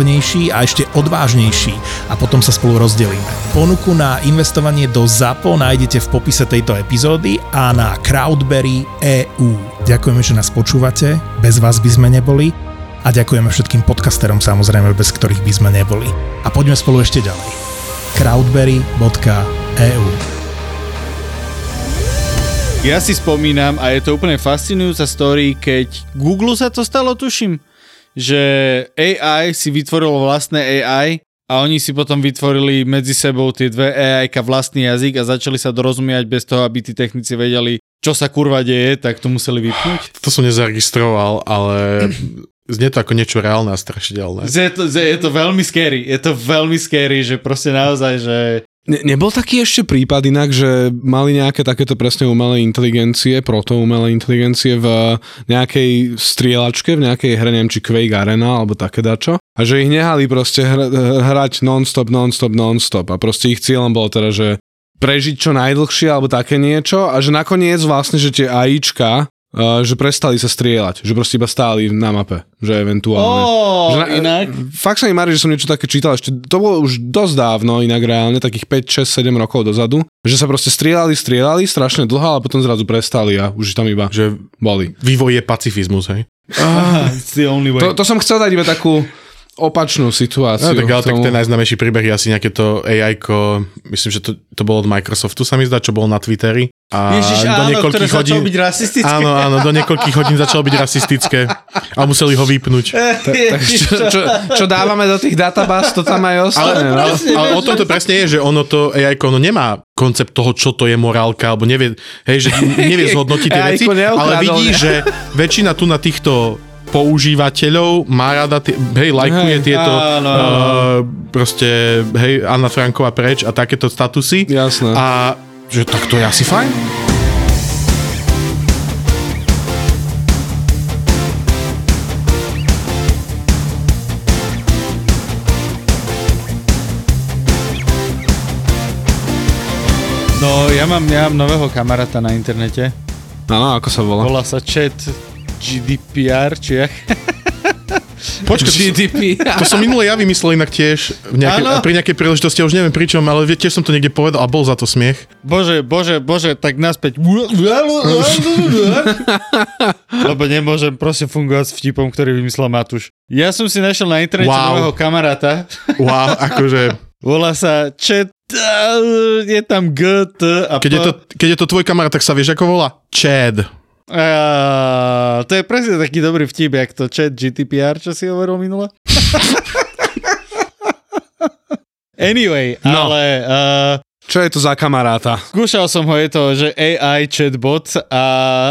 odvážnejší a ešte odvážnejší a potom sa spolu rozdelíme. Ponuku na investovanie do ZAPO nájdete v popise tejto epizódy a na Crowdberry EU. Ďakujeme, že nás počúvate, bez vás by sme neboli a ďakujeme všetkým podcasterom samozrejme, bez ktorých by sme neboli. A poďme spolu ešte ďalej. crowdberry.eu Ja si spomínam a je to úplne fascinujúca story, keď Google sa to stalo, tuším že AI si vytvorilo vlastné AI a oni si potom vytvorili medzi sebou tie dve AI vlastný jazyk a začali sa dorozumiať bez toho, aby tí technici vedeli, čo sa kurva deje, tak to museli vypnúť. To som nezaregistroval, ale znie to ako niečo reálne a strašidelné. Je to, je to veľmi scary, je to veľmi scary, že proste naozaj, že Ne, nebol taký ešte prípad inak, že mali nejaké takéto presne umelé inteligencie, proto umelé inteligencie v nejakej strieľačke, v nejakej hre, neviem, či Quake Arena alebo také dačo. A že ich nehali proste hr- hrať non-stop, non-stop, non-stop. A proste ich cieľom bolo teda, že prežiť čo najdlhšie alebo také niečo a že nakoniec vlastne, že tie AIčka Uh, že prestali sa strieľať, že proste iba stáli na mape, že eventuálne. Oh, že na, inak. Fakt sa mi marí, že som niečo také čítal, ešte to bolo už dosť dávno, inak reálne, takých 5, 6, 7 rokov dozadu, že sa proste strieľali, strieľali strašne dlho, ale potom zrazu prestali a už tam iba, že boli. Vývoj je pacifizmus, hej? Ah, the only way. To, to som chcel dať iba takú opačnú situáciu. No, tak ale tak ten najznamejší príbeh je asi nejaké to AI, myslím, že to, to bolo od Microsoftu, sa mi zdá, čo bolo na Twitteri. A Ježiš, do áno, ktoré hodín, byť rasistické. Áno, áno, do niekoľkých hodín začalo byť rasistické a museli ho vypnúť. tak čo, čo, čo, dávame do tých databáz, to tam aj ostane. Ale, ale, ale o tom to presne je, že ono to AI ono nemá koncept toho, čo to je morálka, alebo nevie, hej, že nevie zhodnotiť tie veci, ale vidí, že väčšina tu na týchto používateľov má rada, tie, hej, lajkuje hej, tieto áno. Uh, proste, hej, Anna Franková preč a takéto statusy. Jasné. A že tak to je asi fajn. No, ja mám, ja mám nového kamaráta na internete. Áno, ako sa volá? Volá sa Chat GDPR, či jak? Počkaj, GDP. To, to som minule ja vymyslel inak tiež v nejakej, pri nejakej príležitosti, ja už neviem pričom, ale tiež som to niekde povedal a bol za to smiech. Bože, bože, bože, tak naspäť. Lebo nemôžem proste fungovať s vtipom, ktorý vymyslel Matúš. Ja som si našiel na internete wow. nového kamaráta. Wow, akože... Volá sa Chat je tam G, T a keď, je to, keď je to tvoj kamarát, tak sa vieš, ako volá? Chad. Uh, to je presne taký dobrý vtip, jak to chat GDPR, čo si hovoril minule. anyway, no. ale... Uh, čo je to za kamaráta? Skúšal som ho, je to, že AI chatbot a,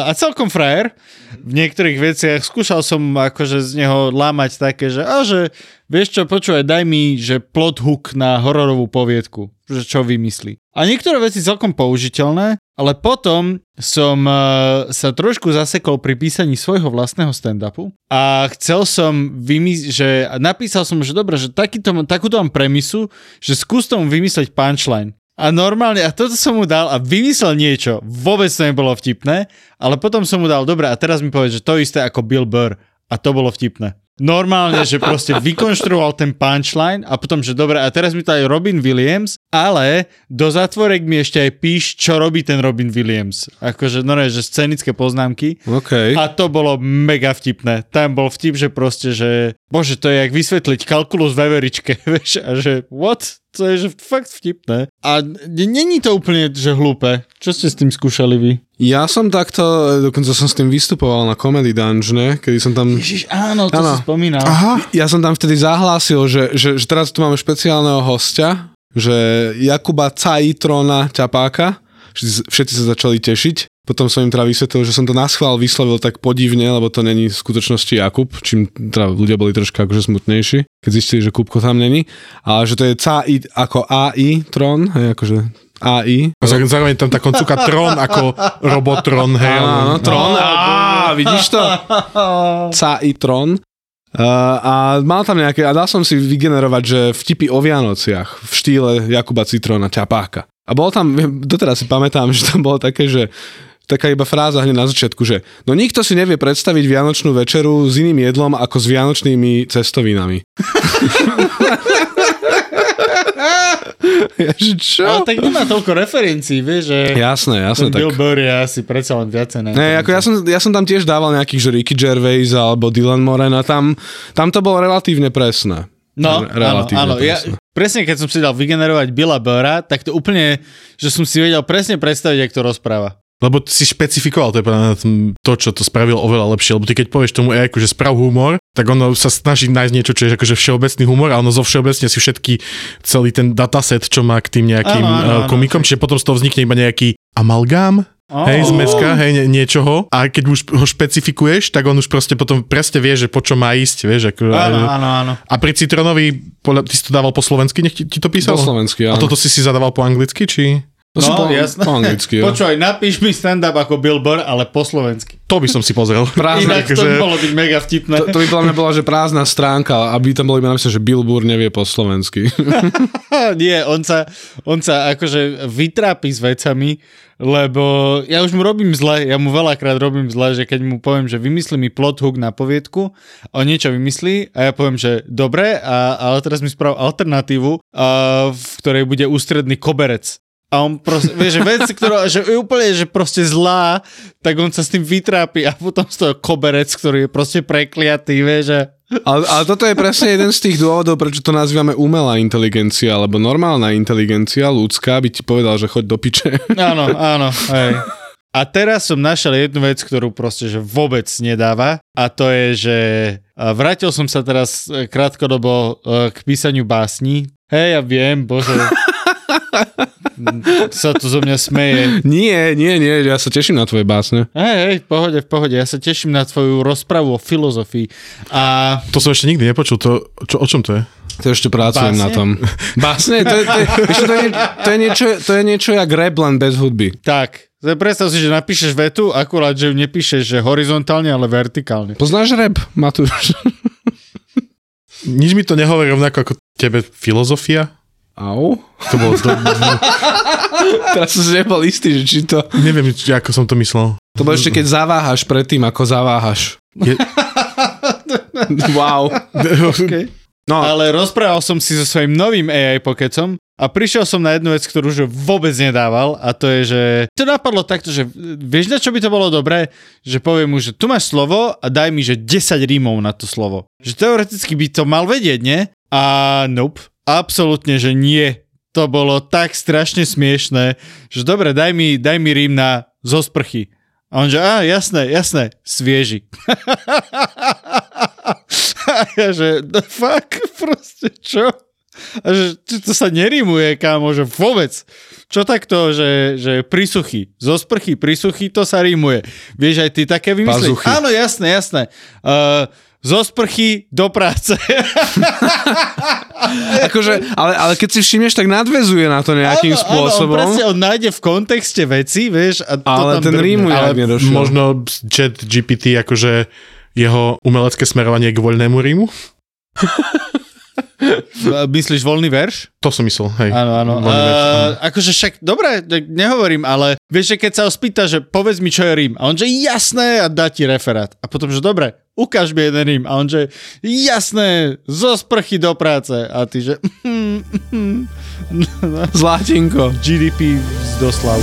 a celkom frajer v niektorých veciach. Skúšal som akože z neho lámať také, že, a že vieš čo, počúvaj, daj mi, že plot hook na hororovú poviedku, že čo vymyslí. A niektoré veci celkom použiteľné, ale potom som uh, sa trošku zasekol pri písaní svojho vlastného stand-upu a chcel som vymyslieť, že napísal som, že dobre, že takýto, takúto mám premisu, že skús tomu vymysleť punchline. A normálne, a toto som mu dal a vymyslel niečo, vôbec to nebolo vtipné, ale potom som mu dal, dobre, a teraz mi povedz, že to isté ako Bill Burr a to bolo vtipné. Normálne, že proste vykonštruoval ten punchline a potom, že dobre, a teraz mi to aj Robin Williams, ale do zatvorek mi ešte aj píš, čo robí ten Robin Williams. Akože, no ne, že scenické poznámky. Okay. A to bolo mega vtipné. Tam bol vtip, že proste, že bože, to je jak vysvetliť kalkulus v veveričke, vieš, a že what? To je že fakt vtipné. A není to úplne, že hlúpe. Čo ste s tým skúšali vy? Ja som takto, dokonca som s tým vystupoval na Comedy Dungeon, kedy som tam... Ježiš, áno, to ano. si spomínal. Aha. Ja som tam vtedy zahlásil, že, že, že teraz tu máme špeciálneho hostia, že Jakuba Caitrona Ťapáka, všetci, všetci sa začali tešiť. Potom som im teda vysvetlil, že som to naschvál vyslovil tak podivne, lebo to není v skutočnosti Jakub, čím teda ľudia boli troška akože smutnejší, keď zistili, že Kupko tam není. Ale že to je CAI ako AI Tron, hej, akože AI. Zároveň tam tá koncúka Tron ako Robotron, hej. Áno, Tron, á, vidíš to? CAI Tron. Uh, a mal tam nejaké, a dal som si vygenerovať, že vtipy o Vianociach v štýle Jakuba Citrona Čapáka. A bol tam, doteraz si pamätám, že tam bolo také, že taká iba fráza hneď na začiatku, že no nikto si nevie predstaviť Vianočnú večeru s iným jedlom ako s vianočnými cestovinami. ja, že čo? Ale tak nemá toľko referencií, vieš, že... Jasné, jasné. Ten tak... Bill Burr je asi predsa len viacej. Ne, ako ja som, ja som tam tiež dával nejakých, že Ricky Gervais alebo Dylan Moran a tam, tam to bolo relatívne presné. No, relatívne áno, áno. Ja, presne keď som si dal vygenerovať Billa Burra, tak to úplne, že som si vedel presne predstaviť, jak to rozpráva. Lebo si špecifikoval, to je to, čo to spravil oveľa lepšie, lebo ty keď povieš tomu AI, že sprav humor, tak ono sa snaží nájsť niečo, čo je akože všeobecný humor a ono zo všeobecne si všetky, celý ten dataset, čo má k tým nejakým áno, áno, komikom, áno. čiže potom z toho vznikne iba nejaký amalgám, Oh. Hej, z meska, hej, nie, niečoho. A keď už ho špecifikuješ, tak on už proste potom presne vie, že po čo má ísť, vieš. Ako, áno, áno, áno. A pri Citronovi, ty si to dával po slovensky, nech ti, ti to písalo? Po slovensky, áno. A toto si si zadával po anglicky, či? To no, po, jasné. po anglicky, jo. Počúvaj, napíš mi stand-up ako Billboard, ale po slovensky. To by som si pozrel. Prázdna, Inak to by bolo byť mega vtipné. To, to by podľa mňa bola, že prázdna stránka, aby tam bolo iba napísané, že Billboard nevie po slovensky. Nie, on sa, on sa akože vytrápi s vecami, lebo ja už mu robím zle, ja mu veľakrát robím zle, že keď mu poviem, že vymyslí mi plot hook na poviedku, on niečo vymyslí a ja poviem, že dobre, a, ale teraz mi sprav alternatívu, a, v ktorej bude ústredný koberec. A on proste, vieš, že vec, ktorá že je úplne, že proste zlá, tak on sa s tým vytrápi a potom z toho koberec, ktorý je proste prekliatý, vieš, že... Ale, ale toto je presne jeden z tých dôvodov, prečo to nazývame umelá inteligencia, alebo normálna inteligencia, ľudská, by ti povedal, že choď do piče. Áno, áno, hej. A teraz som našiel jednu vec, ktorú proste že vôbec nedáva a to je, že vrátil som sa teraz krátkodobo e, k písaniu básni. Hej, ja viem, bože, sa tu zo mňa smeje. Nie, nie, nie, ja sa teším na tvoje básne. Hej, hej, v pohode, v pohode, ja sa teším na tvoju rozpravu o filozofii. A... To som ešte nikdy nepočul, to, čo, o čom to je? To ešte pracujem Básne? na tom. Básne? To je, to, je, to, je, to, je niečo, to je niečo jak rap, len bez hudby. Tak, Predstav si, že napíšeš vetu, akurát, že ju nepíšeš že horizontálne, ale vertikálne. Poznáš rap, Matúš? Nič mi to nehovorí rovnako ako tebe filozofia. Au? To bolo to... Teraz som si nebol istý, že či to... Neviem, či, ako som to myslel. To bolo ešte, keď zaváhaš predtým, ako zaváhaš. Je... wow. okay. No. Ale rozprával som si so svojím novým AI pokecom a prišiel som na jednu vec, ktorú už vôbec nedával a to je, že to napadlo takto, že vieš na čo by to bolo dobré? Že poviem mu, že tu máš slovo a daj mi, že 10 rímov na to slovo. Že teoreticky by to mal vedieť, nie? A nope. Absolútne, že nie. To bolo tak strašne smiešné, že dobre, daj mi, daj mi rím na zo sprchy. A on že, á, jasné, jasné, svieži. a ja že, the fuck, proste čo? A že to sa nerímuje, kámo, že vôbec. Čo takto, že, že prísuchy, zo sprchy, prísuchy, to sa rímuje. Vieš aj ty také? Pazuchy. Áno, jasné, jasné. Uh, zo sprchy do práce. akože, ale, ale keď si všimneš, tak nadvezuje na to nejakým áno, spôsobom. Áno, on presne, on nájde v kontexte veci, vieš. A to ale tam ten rím ale nedošiel. Možno chat GPT, akože jeho umelecké smerovanie k voľnému rímu? Myslíš voľný verš? To som myslel, hej. Áno, áno. Uh, akože však, dobre, nehovorím, ale vieš, že keď sa ho spýta, že povedz mi, čo je rím. A on že jasné a dá ti referát. A potom, že dobre, ukáž mi jeden rím. A on že jasné, zo sprchy do práce. A ty že Zlatinko. GDP z doslav.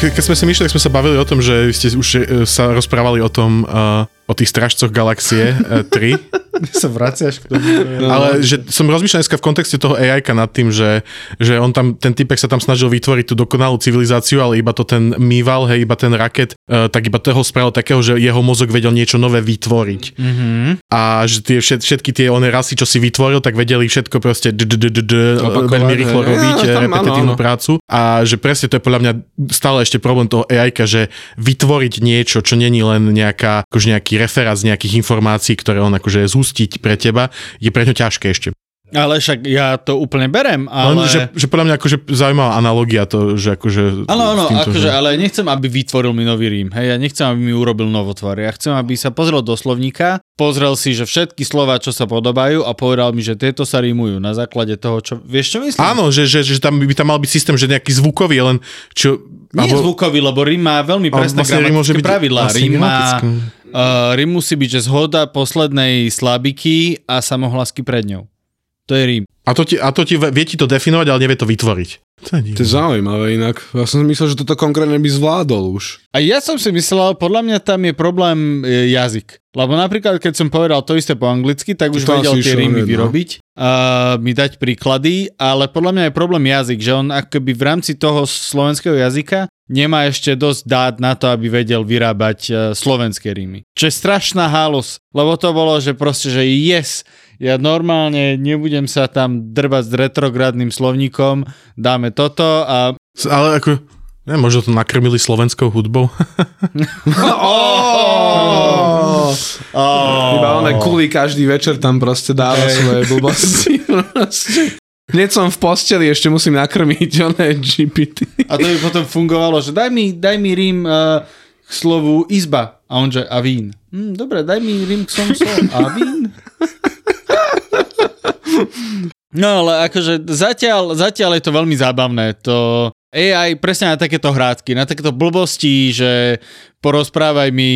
Ke- keď sme si myšli, tak sme sa bavili o tom, že ste už e, sa rozprávali o tom, uh, o tých strážcoch galaxie uh, 3. sa vraciaš k tomu. Ale že som rozmýšľal dneska v kontexte toho ai nad tým, že, že on tam, ten typek sa tam snažil vytvoriť tú dokonalú civilizáciu, ale iba to ten mýval, hej, iba ten raket, uh, tak iba toho spravil takého, že jeho mozog vedel niečo nové vytvoriť. Mm-hmm. A že tie všet, všetky tie one rasy, čo si vytvoril, tak vedeli všetko proste veľmi rýchlo robiť tam repetitívnu prácu. A že presne to je podľa mňa stále ešte problém toho ai že vytvoriť niečo, čo není len nejaká, akože nejaký referát z nejakých informácií, ktoré on akože zústiť pre teba, je pre ňo ťažké ešte. Ale však ja to úplne berem, Ale... ale... že, že podľa mňa akože zaujímavá analogia to, že akože... Áno, áno, akože, že- ale nechcem, aby vytvoril mi nový Rím. Hej, ja nechcem, aby mi urobil novotvar. Ja chcem, aby sa pozrel do slovníka, pozrel si, že všetky slova, čo sa podobajú a povedal mi, že tieto sa rímujú na základe toho, čo... Vieš, čo myslím? Áno, že, že, že tam by tam mal byť systém, že nejaký zvukový, len čo... Nie alebo... zvukový, lebo Rím má veľmi presné vlastne gramatické byť pravidlá. vlastne Rím má... gramatické. Uh, Rím musí byť, že zhoda poslednej slabiky a samohlasky pred ňou. To je Rím. A to, ti, a to ti, vie ti to definovať, ale nevie to vytvoriť. To je To je zaujímavé inak. Ja som si myslel, že toto konkrétne by zvládol už. A ja som si myslel, podľa mňa tam je problém e, jazyk. Lebo napríklad, keď som povedal to isté po anglicky, tak už To vedel tie rímy vyrobiť, a mi dať príklady, ale podľa mňa je problém jazyk, že on akoby v rámci toho slovenského jazyka nemá ešte dosť dát na to, aby vedel vyrábať e, slovenské rímy. Čo je strašná halus, lebo to bolo, že proste, že yes, ja normálne nebudem sa tam drbať s retrogradným slovníkom, dáme toto a Ale ako... Ne, možno to nakrmili slovenskou hudbou. Oh! Oh. Iba oné kuli každý večer tam proste dáva svoje blbosti. Hneď som v posteli, ešte musím nakrmiť oné GPT. A to by potom fungovalo, že daj mi, daj mi rím uh, k slovu izba. A on že a vín. Hm, dobre, daj mi rím k slovu slov. A vín? No ale akože zatiaľ, zatiaľ je to veľmi zábavné. To AI presne na takéto hrádky, na takéto blbosti, že porozprávaj mi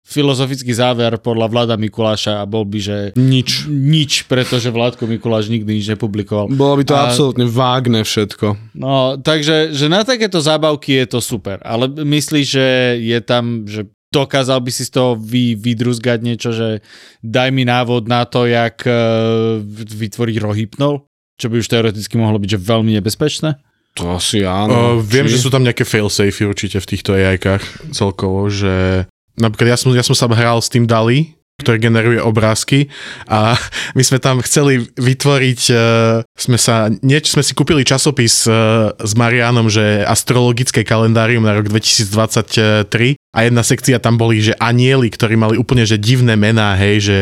filozofický záver podľa Vlada Mikuláša a bol by, že Nič. nič, pretože Vládko Mikuláš nikdy nič nepublikoval. Bolo by to A- absolútne vágne všetko. No, takže že na takéto zábavky je to super, ale myslíš, že je tam, že dokázal by si z toho vy, vydruzgať niečo, že daj mi návod na to, jak uh, vytvoriť rohypnol? Čo by už teoreticky mohlo byť, že veľmi nebezpečné? To asi Uh, áno. viem, Či? že sú tam nejaké failsafey určite v týchto AI-kách celkovo, že napríklad ja som, ja som sa hral s tým Dali, ktorý generuje obrázky a my sme tam chceli vytvoriť, uh, sme sa, nieč, sme si kúpili časopis uh, s Marianom, že astrologické kalendárium na rok 2023 a jedna sekcia tam boli, že anieli, ktorí mali úplne že divné mená, hej, že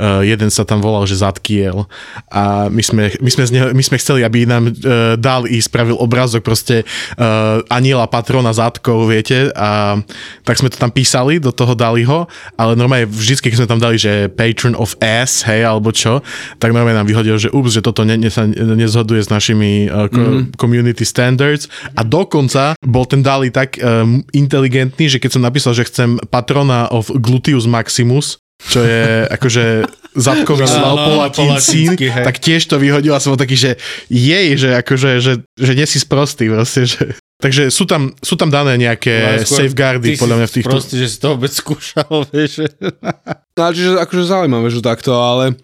uh, jeden sa tam volal, že Zadkiel. A my sme, my sme, z neho, my sme chceli, aby nám uh, dal i spravil obrázok proste uh, aniela patrona zadkov, viete, a tak sme to tam písali do toho Daliho, ale normálne vždycky, keď sme tam dali, že patron of ass, hej, alebo čo, tak normálne nám vyhodil, že ups, že toto ne, ne, sa nezhoduje s našimi uh, mm. community standards a dokonca bol ten Dali tak um, inteligentný, že keď som napísal, že chcem patrona of gluteus maximus, čo je akože zadkový sval Áno, po po latinsky, latinsky, hej. tak tiež to vyhodil a som bol taký, že jej, že akože, že, že nie si sprostý proste, že... Takže sú tam, sú tam dané nejaké skôr safeguardy, ty podľa mňa v týchto... Proste, že si to vôbec skúšal, vieš. že- No, čiže akože zaujímavé, že takto, ale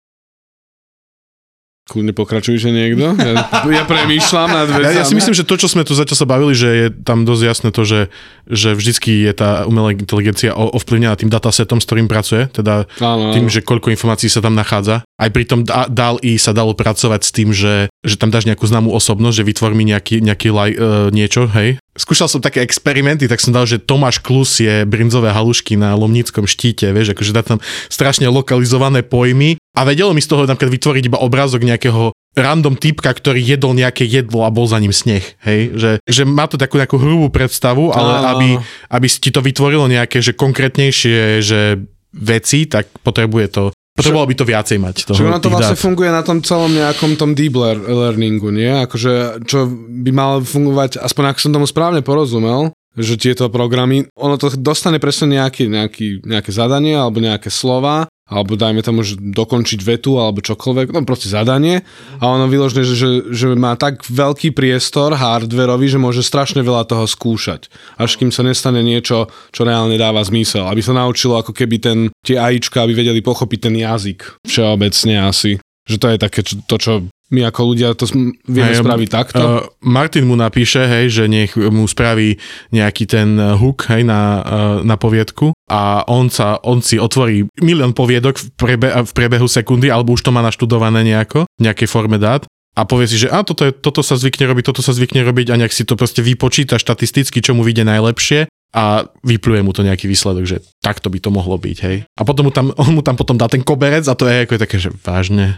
Kľudne pokračujte niekto. Ja, ja premýšľam nad vecami. Ja, ja si myslím, že to, čo sme tu zatiaľ sa bavili, že je tam dosť jasné to, že, že vždycky je tá umelá inteligencia ovplyvnená tým datasetom, s ktorým pracuje, teda Áno, tým, že koľko informácií sa tam nachádza. Aj pri tom da- dal i sa dalo pracovať s tým, že, že tam dáš nejakú známú osobnosť, že vytvor mi nejaký, nejaký laj, uh, niečo, hej. Skúšal som také experimenty, tak som dal, že Tomáš Klus je brinzové halušky na Lomnickom štíte, vieš, akože dá tam strašne lokalizované pojmy a vedelo mi z toho napríklad vytvoriť iba obrázok nejakého random typka, ktorý jedol nejaké jedlo a bol za ním sneh, hej, že, že má to takú nejakú hrubú predstavu, ale Áno, aby, aby ti to vytvorilo nejaké, že konkrétnejšie, že veci, tak potrebuje to, potrebovalo by to viacej mať. Toho, Čiže ono to vlastne dát. funguje na tom celom nejakom tom deep lear- learningu, nie? Akože, čo by malo fungovať, aspoň ak som tomu správne porozumel, že tieto programy, ono to dostane presne nejaký, nejaký, nejaké zadanie alebo nejaké slova alebo dajme tomu, že dokončiť vetu alebo čokoľvek, no proste zadanie. A ono vyložne, že, že, že má tak veľký priestor hardverový, že môže strašne veľa toho skúšať, až kým sa nestane niečo, čo reálne dáva zmysel, aby sa naučilo ako keby ten, tie AIčka, aby vedeli pochopiť ten jazyk. Všeobecne asi. Že to je také, to, čo my ako ľudia to vieme hey, spraviť takto. Uh, Martin mu napíše, hej, že nech mu spraví nejaký ten hook, hej, na, uh, na poviedku a on, sa, on si otvorí milión poviedok v, prebe, v priebehu sekundy, alebo už to má naštudované nejako, v nejakej forme dát a povie si, že a, toto, je, toto sa zvykne robiť, toto sa zvykne robiť a nejak si to proste vypočíta štatisticky, čo mu vyjde najlepšie a vypluje mu to nejaký výsledok, že takto by to mohlo byť, hej. A potom mu tam, on mu tam potom dá ten koberec a to je ako je také, že vážne.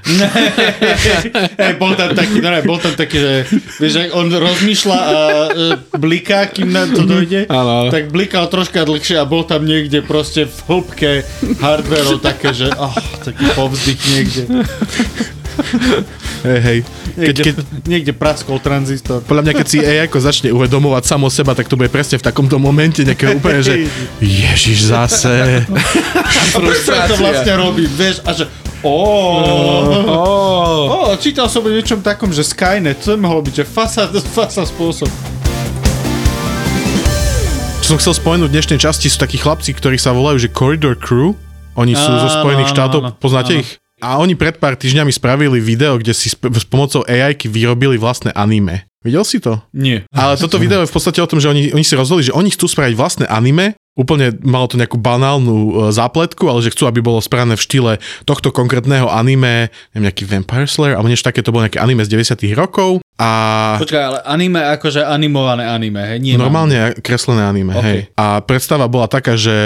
hey, bol tam taký, no ne, bol tam taký, že vieš, on rozmýšľa a e, bliká, kým na to dojde, ale. tak blikal troška dlhšie a bol tam niekde proste v hĺbke hardwareov také, že oh, taký povzdych niekde. Hej, hej. Keď, niekde, keď, niekde praskol tranzistor. Podľa mňa, keď si AI ako začne uvedomovať samo seba, tak to bude presne v takomto momente nejakého úplne, že Ježiš zase. Prečo to vlastne robí, vieš, a že Oh, oh. oh, čítal som o niečom takom, že Skynet, to mohlo byť, že fasa, fasa spôsob. Čo som chcel spomenúť v dnešnej časti sú takí chlapci, ktorí sa volajú, že Corridor Crew. Oni sú zo Spojených štátov, poznáte ich? A oni pred pár týždňami spravili video, kde si s, s pomocou ai vyrobili vlastné anime. Videl si to? Nie. Ale toto video je v podstate o tom, že oni, oni si rozhodli, že oni chcú spraviť vlastné anime, úplne malo to nejakú banálnu e, zápletku, ale že chcú, aby bolo spravené v štýle tohto konkrétneho anime, neviem, nejaký Vampire Slayer, alebo niečo také, to bolo nejaké anime z 90 rokov. A... Počkaj, ale anime akože animované anime, hej? Nie Normálne mám. kreslené anime, okay. hej. A predstava bola taká, že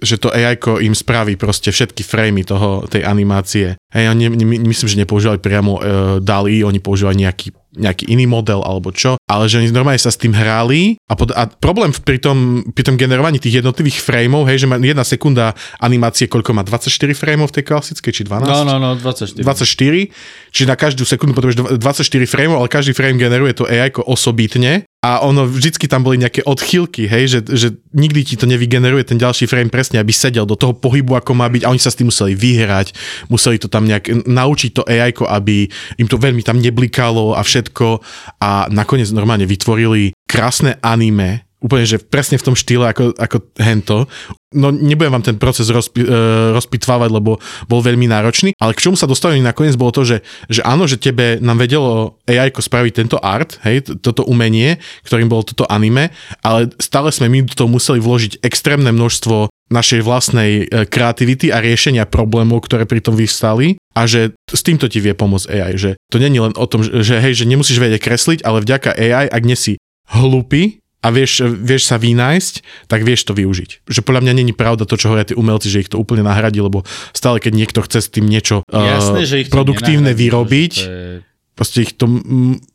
že to AI im spraví proste všetky framey toho, tej animácie. Hej, oni, myslím, že nepoužívali priamo uh, DALI, oni používali nejaký nejaký iný model alebo čo, ale že oni normálne sa s tým hrali a, pod, a problém pri tom, pri tom generovaní tých jednotlivých frameov, hej, že má jedna sekunda animácie, koľko má 24 frameov v tej klasickej, či 12? No, no, no, 24. 24, čiže na každú sekundu potrebuješ 24 frameov, ale každý frame generuje to AI osobitne a ono, vždycky tam boli nejaké odchýlky, hej, že, že nikdy ti to nevygeneruje ten ďalší frame presne, aby sedel do toho pohybu, ako má byť a oni sa s tým museli vyhrať, museli to tam nejak naučiť to AI, aby im to veľmi tam neblikalo a všetko. A nakoniec normálne vytvorili krásne anime, úplne, že presne v tom štýle ako, ako hento. No nebudem vám ten proces rozpi, uh, rozpitvávať, lebo bol veľmi náročný, ale k čomu sa dostali nakoniec bolo to, že, že áno, že tebe nám vedelo AI spraviť tento art, hej, toto umenie, ktorým bolo toto anime, ale stále sme my do toho museli vložiť extrémne množstvo našej vlastnej e, kreativity a riešenia problémov, ktoré pri tom vystali a že s týmto ti vie pomôcť AI, že to není len o tom, že hej, že nemusíš vedieť kresliť, ale vďaka AI, ak nie si hlupý, a vieš, vieš sa vynájsť, tak vieš to využiť. Že podľa mňa není pravda to, čo hovoria tí umelci, že ich to úplne nahradí, lebo stále keď niekto chce s tým niečo Jasné, uh, že ich produktívne vyrobiť, to je... proste ich to,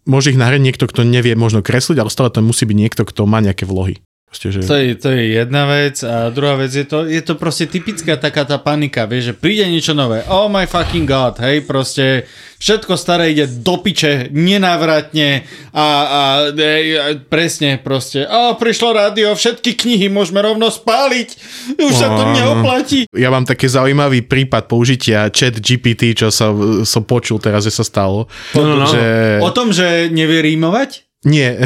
môže ich nahradiť niekto, kto nevie možno kresliť, ale stále to musí byť niekto, kto má nejaké vlohy. Proste, že... to, je, to je jedna vec a druhá vec je to, je to proste typická taká tá panika, vieš, že príde niečo nové, oh my fucking god, hej, proste všetko staré ide do piče, nenávratne a, a hej, presne proste, oh, prišlo rádio, všetky knihy môžeme rovno spáliť, už sa to neoplatí. Ja mám taký zaujímavý prípad použitia chat GPT, čo som, som počul teraz, že sa stalo. No, no, no. Že... O tom, že nevie rímovať? Nie.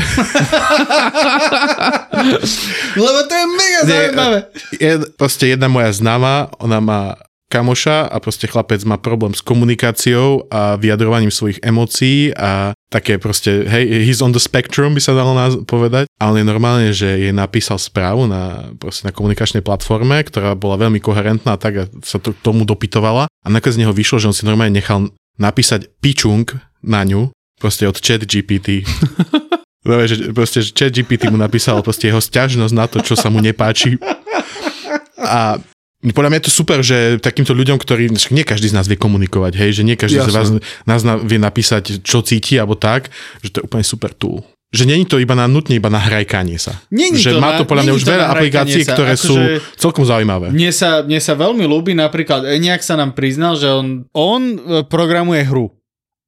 Lebo to je mega Nie, zaujímavé. Je, proste jedna moja známa, ona má kamoša a proste chlapec má problém s komunikáciou a vyjadrovaním svojich emócií a také proste, hej, he's on the spectrum by sa dalo nás povedať. A on je normálne, že jej napísal správu na, proste na komunikačnej platforme, ktorá bola veľmi koherentná, tak a sa to tomu dopytovala. A nakoniec z neho vyšlo, že on si normálne nechal napísať pičung na ňu, proste od chat GPT. že proste chat GPT mu napísal proste jeho stiažnosť na to, čo sa mu nepáči. A podľa mňa je to super, že takýmto ľuďom, ktorí, nie každý z nás vie komunikovať, hej, že nie každý Jasne. z vás nás vie napísať, čo cíti, alebo tak, že to je úplne super tool. Že není to iba na nutne iba na hrajkanie sa. Není že to má to podľa mňa už veľa aplikácií, sa. ktoré sú že... celkom zaujímavé. Mne sa, mne sa veľmi ľúbi, napríklad Eniak sa nám priznal, že on, on e, programuje hru,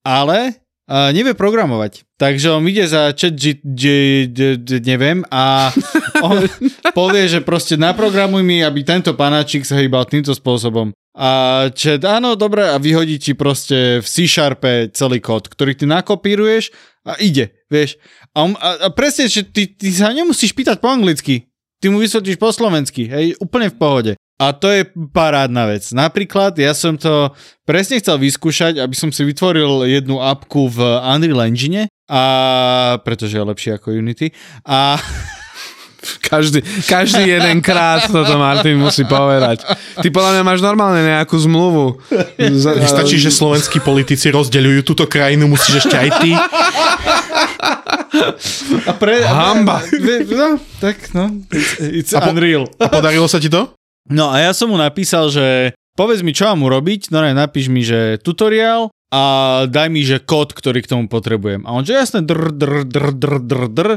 ale uh, nevie programovať. Takže on ide za chat, g, g, g, g, neviem, a, on povie, že proste naprogramuj mi, aby tento panáčik sa hýbal týmto spôsobom. A chat, áno, dobre, a vyhodí ti proste v C-Sharpe celý kód, ktorý ty nakopíruješ a ide, vieš. A, on, a, a presne, že ty, ty sa nemusíš pýtať po anglicky, ty mu vysvetlíš po slovensky, hej, úplne v pohode. A to je parádna vec. Napríklad ja som to presne chcel vyskúšať, aby som si vytvoril jednu apku v Unreal Engine, a, pretože je lepšie ako Unity. A každý, každý jeden krát toto Martin musí povedať. Ty podľa mňa máš normálne nejakú zmluvu. Stačí, že slovenskí politici rozdeľujú túto krajinu, musíš ešte aj ty. A pre, Hamba. No, tak no, it's, it's A po- unreal. A podarilo sa ti to? No a ja som mu napísal, že povedz mi, čo mám urobiť, no napíš mi, že tutoriál a daj mi, že kód, ktorý k tomu potrebujem. A on, že jasné, dr, dr, dr, dr, dr, dr.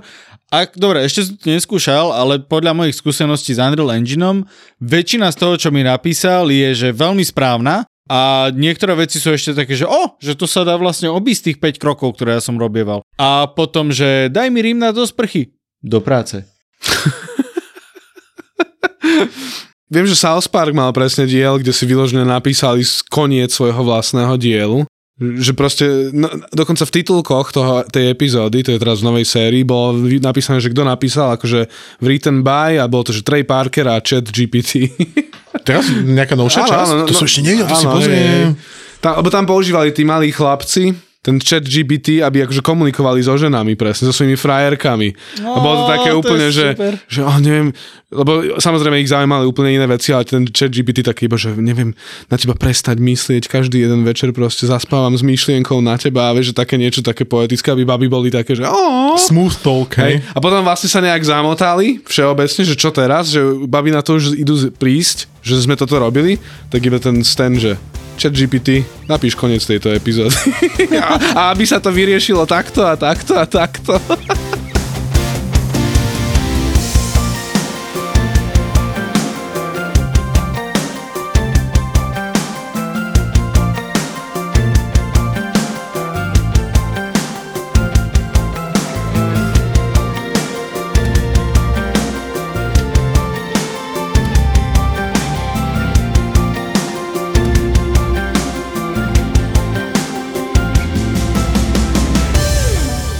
A dobre, ešte som to neskúšal, ale podľa mojich skúseností s Unreal Engineom, väčšina z toho, čo mi napísal, je, že veľmi správna a niektoré veci sú ešte také, že o, že to sa dá vlastne obísť tých 5 krokov, ktoré ja som robieval. A potom, že daj mi rím na do sprchy. Do práce. Viem, že South Park mal presne diel, kde si vyložne napísali koniec svojho vlastného dielu. Že proste, no, dokonca v titulkoch toho, tej epizódy, to je teraz v novej sérii, bolo napísané, že kto napísal, akože written by a bolo to, že Trey Parker a Chat GPT. Teraz nejaká novšia časť? to som ešte nevidel, to si pozriem. Tam, lebo tam používali tí malí chlapci, ten chat GPT, aby akože komunikovali so ženami presne, so svojimi frajerkami. a bolo to také to úplne, že, super. že oh, neviem, lebo samozrejme ich zaujímali úplne iné veci, ale ten chat GPT taký iba, že neviem na teba prestať myslieť, každý jeden večer proste zaspávam s myšlienkou na teba a vieš, že také niečo také poetické, aby baby boli také, že oh, Smooth talk, hej. A potom vlastne sa nejak zamotali všeobecne, že čo teraz, že babi na to už idú prísť, že sme toto robili, tak iba ten stand, že chat GPT, napíš koniec tejto epizódy. a aby sa to vyriešilo takto a takto a takto.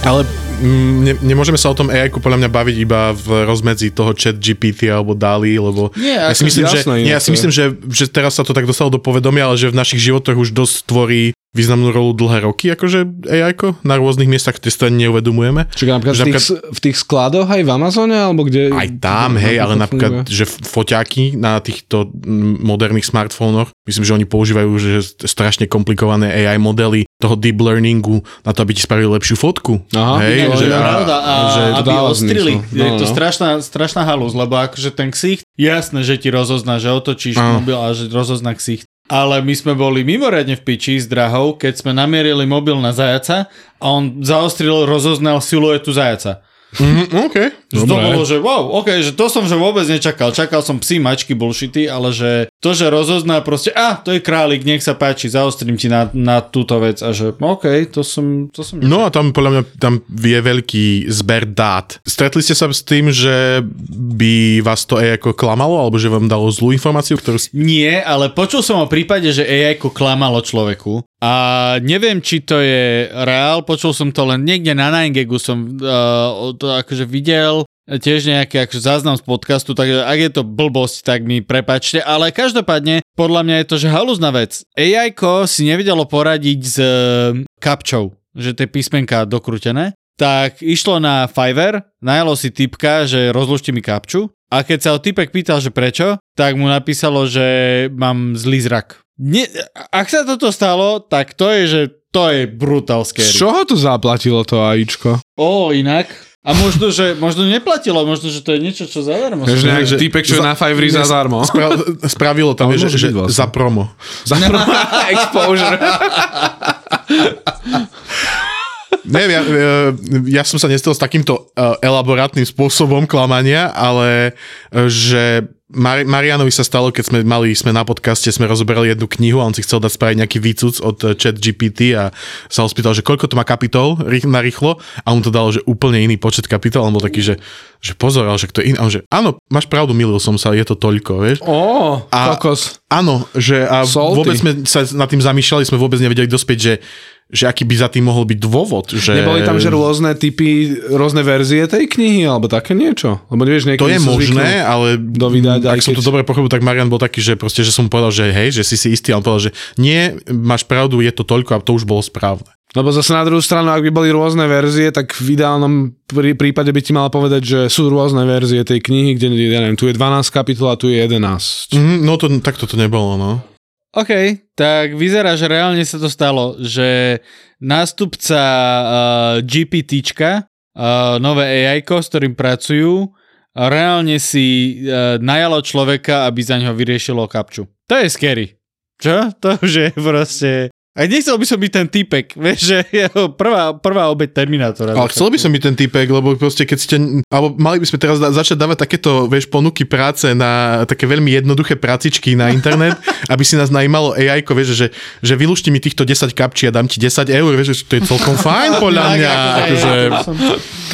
Ale mm, ne, nemôžeme sa o tom AI podľa mňa baviť iba v rozmedzi toho chat GPT alebo DALI, lebo Nie, ja si myslím, že, nie, ja si myslím že, že teraz sa to tak dostalo do povedomia, ale že v našich životoch už dosť tvorí významnú rolu dlhé roky, akože AI na rôznych miestach, kde si to neuvedomujeme. Čiže napríklad Že v tých, v tých skladoch aj v Amazone, alebo kde? Aj tam, hej, ale napríklad, že foťáky na týchto moderných smartfónoch, myslím, že oni používajú že strašne komplikované AI modely toho deep learningu na to, aby ti spravili lepšiu fotku. Aha, hej, Ináč, že, je a, pravda, a, že to aby ostrili. zmysel. Je No, to no. strašná, strašná halúz, lebo akože ten ksicht, jasné, že ti rozozná, že otočíš Áno. mobil a že rozozná ksicht. Ale my sme boli mimoriadne v piči s drahou, keď sme namierili mobil na zajaca a on zaostril, rozoznal siluetu zajaca. mm, OK. To bolo, že wow, ok, že to som že vôbec nečakal. Čakal som psi, mačky, bullshity, ale že to, že rozozná proste, a to je králik, nech sa páči, zaostrím ti na, na túto vec. A že ok, to som, to som No a tam podľa mňa tam je veľký zber dát. Stretli ste sa s tým, že by vás to AI ako klamalo, alebo že vám dalo zlú informáciu, ktorú... Nie, ale počul som o prípade, že AI klamalo človeku. A neviem, či to je reál, počul som to len niekde na 9gegu som uh, to akože videl, tiež nejaký akože záznam z podcastu, takže ak je to blbosť, tak mi prepačte, ale každopádne podľa mňa je to, že halúzna vec. AI si nevedelo poradiť s uh, kapčou, že tie písmenka dokrútené, tak išlo na Fiverr, najalo si typka, že rozložte mi kapču a keď sa ho typek pýtal, že prečo, tak mu napísalo, že mám zlý zrak. Nie, ak sa toto stalo, tak to je, že to je brutál Z scary. čoho to zaplatilo to AIčko? O, inak. A možno, že možno neplatilo, možno, že to je niečo, čo zadarmo. Sa- nejak že- typek, čo je za- na Fiverr nie, zadarmo. Spra- spravilo tam, Ale že, že vlastne. za promo. Za exposure. Neviem, ja, e, ja som sa nestal s takýmto e, elaborátnym spôsobom klamania, ale e, že Mar- Marianovi sa stalo, keď sme mali, sme na podcaste, sme rozoberali jednu knihu a on si chcel dať spraviť nejaký výcuc od eh, chat GPT a sa ho spýtal, že koľko to má kapitol na rýchlo a on to dal, že úplne iný počet kapitol on bol taký, že, že pozor, ale že to je iný. A on že áno, máš pravdu, milil som sa, je to toľko, vieš. Ó, A- kokos. Áno, že a Salty. vôbec sme sa nad tým zamýšľali, sme vôbec nevedeli dospieť, že, že aký by za tým mohol byť dôvod. Že... Neboli tam, že rôzne typy, rôzne verzie tej knihy, alebo také niečo? Lebo vieš, niekedy To je možné, ale dovydať, ak som keď- to dobre pochopil, tak Marian bol taký, že proste, že som povedal, že hej, že si si istý, a on povedal, že nie, máš pravdu, je to toľko a to už bolo správne. Lebo zase na druhú stranu, ak by boli rôzne verzie, tak v ideálnom prí- prípade by ti mal povedať, že sú rôzne verzie tej knihy, kde ja neviem, tu je 12 kapitol a tu je 11. Mm, no to, tak to nebolo, no. OK, tak vyzerá, že reálne sa to stalo, že nástupca uh, GPTčka, uh, nové AI, s ktorým pracujú, reálne si uh, najalo človeka, aby za neho vyriešilo kapču. To je scary. Čo? To už je proste... A nechcel by som byť ten typek, vieš, že jeho prvá, prvá obeď Terminátora. Ale chcel by som byť ten typek, lebo proste keď ste, alebo mali by sme teraz da, začať dávať takéto, vieš, ponuky práce na také veľmi jednoduché prácičky na internet, aby si nás najímalo AI, vieš, že, že vylúšti mi týchto 10 kapčí a dám ti 10 eur, vieš, že to je celkom fajn podľa mňa. Akože,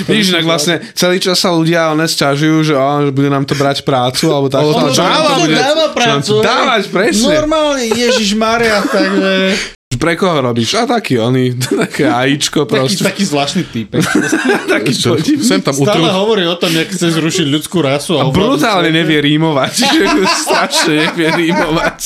Víš, inak vlastne celý čas sa ľudia one sťažujú, že, á, že bude nám to brať prácu, alebo tak. Nám dáva, dáva prácu, Dávať, presne. Normálne, Ježiš Maria, takže... Pre koho robíš? A taký oni, také ajíčko Taký, proste. taký zvláštny typek. taký čo, sem tam Stále utru, hovorí o tom, jak chce zrušiť ľudskú rasu. A ovládnuť Brutálne svet. nevie rímovať. že Strašne nevie rímovať.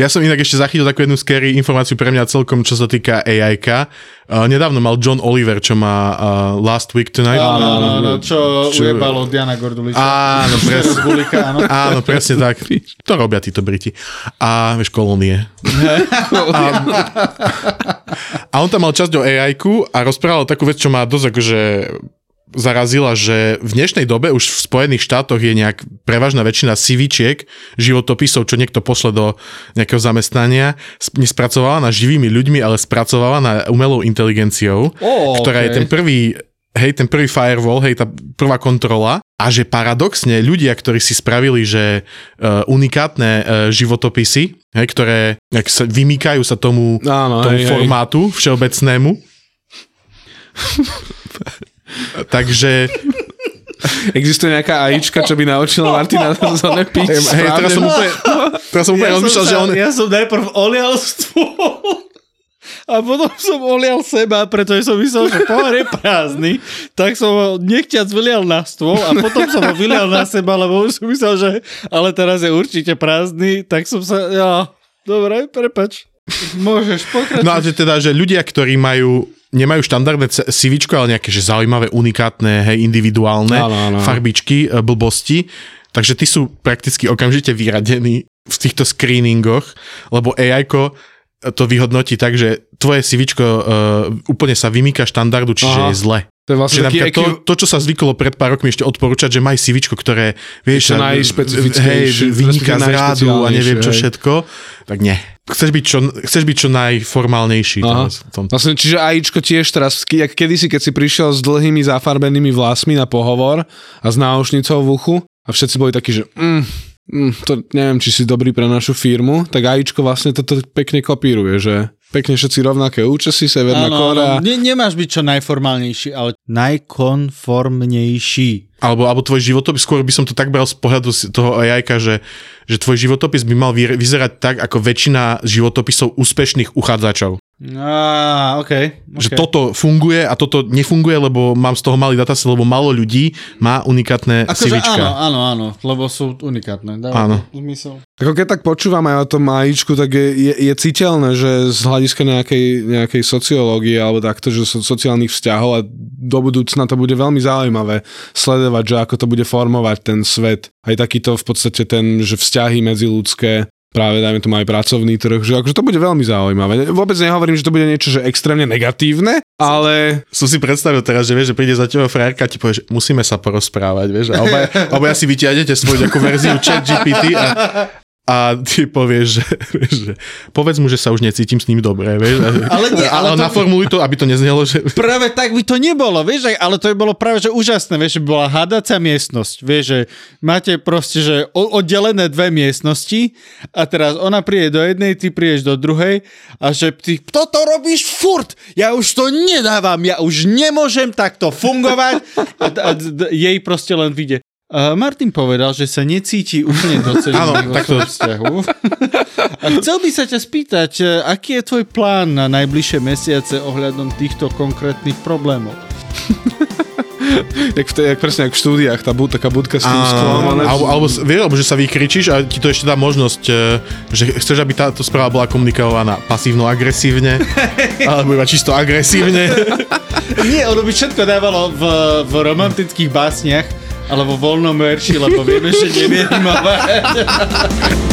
Ja som inak ešte zachytil takú jednu scary informáciu pre mňa celkom, čo sa týka AI-ka. Uh, nedávno mal John Oliver, čo má uh, Last Week Tonight. Áno, áno, áno, čo, Čo- ujebalo Diana Gordulica. Áno, presne. Gulika, áno. Áno, presne tak. To robia títo Briti. A vieš, kolónie. A, a on tam mal časť o ai a rozprával takú vec, čo ma dosť akože zarazila, že v dnešnej dobe už v Spojených štátoch je nejak prevažná väčšina CVčiek, životopisov, čo niekto pošle do nejakého zamestnania, sp- nespracovávaná živými ľuďmi, ale spracovávaná umelou inteligenciou, Ó, ktorá je ten prvý hej, ten prvý firewall, hej, tá prvá kontrola a že paradoxne ľudia, ktorí si spravili, že uh, unikátne uh, životopisy, hej, ktoré jak sa, vymýkajú sa tomu, Áno, tomu hej, hej. formátu všeobecnému. Takže Existuje nejaká ajíčka, čo by naučila Martina zone piť hej, hej, teraz som úplne, teraz som úplne rozmýšľal, že on... ja som najprv olial stôl a potom som olial seba, pretože som myslel, že pohár je prázdny, tak som ho nechťac vylial na stôl a potom som ho vylial na seba, lebo už som myslel, že ale teraz je určite prázdny, tak som sa, ja, dobre, prepač. Môžeš pokračovať. No a že teda, že ľudia, ktorí majú nemajú štandardné C- CVčko, ale nejaké že zaujímavé, unikátne, hej, individuálne Áno, áno. farbičky, e, blbosti, takže tí sú prakticky okamžite vyradení v týchto screeningoch, lebo ai to vyhodnotí tak, že tvoje CVčko uh, úplne sa vymýka štandardu, čiže Aha. je zle. To je vlastne taký napríklad to, ekvi- to, čo sa zvyklo pred pár rokmi ešte odporúčať, že maj CVčko, ktoré vieš, najšpecifickejšie, hej, vyniká z rádu a neviem čo hej. všetko, tak nie. Chceš byť čo, chceš byť čo najformálnejší. Aha. tom. Vlastne, čiže AIčko tiež teraz, jak kedysi, keď si prišiel s dlhými zafarbenými vlasmi na pohovor a s náušnicou v uchu a všetci boli takí, že mm, mm, to neviem, či si dobrý pre našu firmu, tak AIčko vlastne toto pekne kopíruje, že pekne všetci rovnaké účesy, Severná Áno, Korea. áno. Ne, nemáš byť čo najformálnejší, ale najkonformnejší. Alebo, alebo tvoj životopis, skôr by som to tak bral z pohľadu toho ai že, že tvoj životopis by mal vy- vyzerať tak, ako väčšina životopisov úspešných uchádzačov. Á, okay, Okay. Že toto funguje a toto nefunguje, lebo mám z toho malý dataset, lebo málo ľudí má unikátne áno, CVčka. áno, áno, lebo sú unikátne. Dáva Áno. zmysel. Ako keď tak počúvam aj o tom AIčku, tak je, je, je citeľné, že z hľadiska nejakej, nejakej sociológie alebo takto, že so, sociálnych vzťahov a do budúcna to bude veľmi zaujímavé sledovať, že ako to bude formovať ten svet. Aj takýto v podstate ten, že vzťahy medziludské práve dajme tomu aj pracovný trh, že akože to bude veľmi zaujímavé. Vôbec nehovorím, že to bude niečo, že extrémne negatívne, ale Som si predstavil teraz, že vieš, že príde za teba frajerka a ti povie, že musíme sa porozprávať, vieš, a obaja, obaja si vytiahnete svoju nejakú verziu chat GPT a a ty povieš, že, že povedz mu, že sa už necítim s ním dobre, vieš. Ale nie, ale ale to- naformuluj to, aby to neznelo, že... Práve tak by to nebolo, vieš, ale to by bolo práve že úžasné, vieš, že by bola hadacia miestnosť, vieš, že máte proste, že oddelené dve miestnosti a teraz ona príde do jednej, ty prídeš do druhej a že ty toto robíš furt, ja už to nedávam, ja už nemôžem takto fungovať a, a d- jej proste len vyjde. Uh, Martin povedal, že sa necíti úplne docenený Áno, takto. vzťahu. A chcel by sa ťa spýtať, e, aký je tvoj plán na najbližšie mesiace ohľadom týchto konkrétnych problémov? Jak, v tej, jak presne jak v štúdiách, tá bud, taká budka s tým sklom. Alebo, alebo, alebo že sa vykričíš a ti to ešte dá možnosť, e, že chceš, aby táto správa bola komunikovaná pasívno-agresívne, alebo iba čisto agresívne. Nie, ono by všetko dávalo v, v romantických básniach, alebo v voľnom verši, lebo vieme, že nevie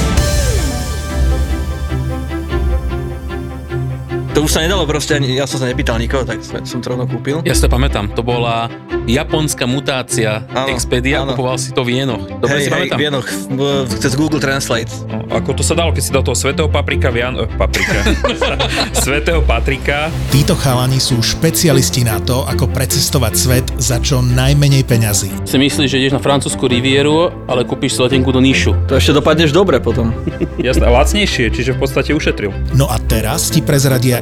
To už sa nedalo proste, ani, ja som sa nepýtal nikoho, tak som, som to rovno kúpil. Ja si to pamätám, to bola japonská mutácia Áno, Expedia, áno. kupoval si to v jenoch. Dobre hej, si hej, pamätám. v Vienoch, v- cez Google Translate. No, ako to sa dalo, keď si do toho svetého paprika, Vian... eh, paprika. svetého Patrika, Títo chalani sú špecialisti na to, ako precestovať svet za čo najmenej peňazí. Si myslíš, že ideš na francúzsku rivieru, ale kúpiš si letenku do Níšu. To ešte dopadneš dobre potom. jasné, a lacnejšie, čiže v podstate ušetril. No a teraz ti prezradia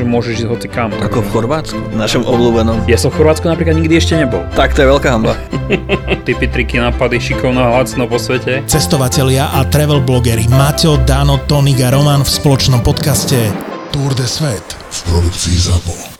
môžeš ísť hoci kam. Ako v Chorvátsku, v našom obľúbenom. Ja som v Chorvátsku napríklad nikdy ešte nebol. Tak to je veľká hamba. Typy, triky, nápady, šikovno a lacno po svete. Cestovatelia a travel blogeri Maťo, Dano, Tonik a Roman v spoločnom podcaste Tour de Svet v produkcii ZAPO.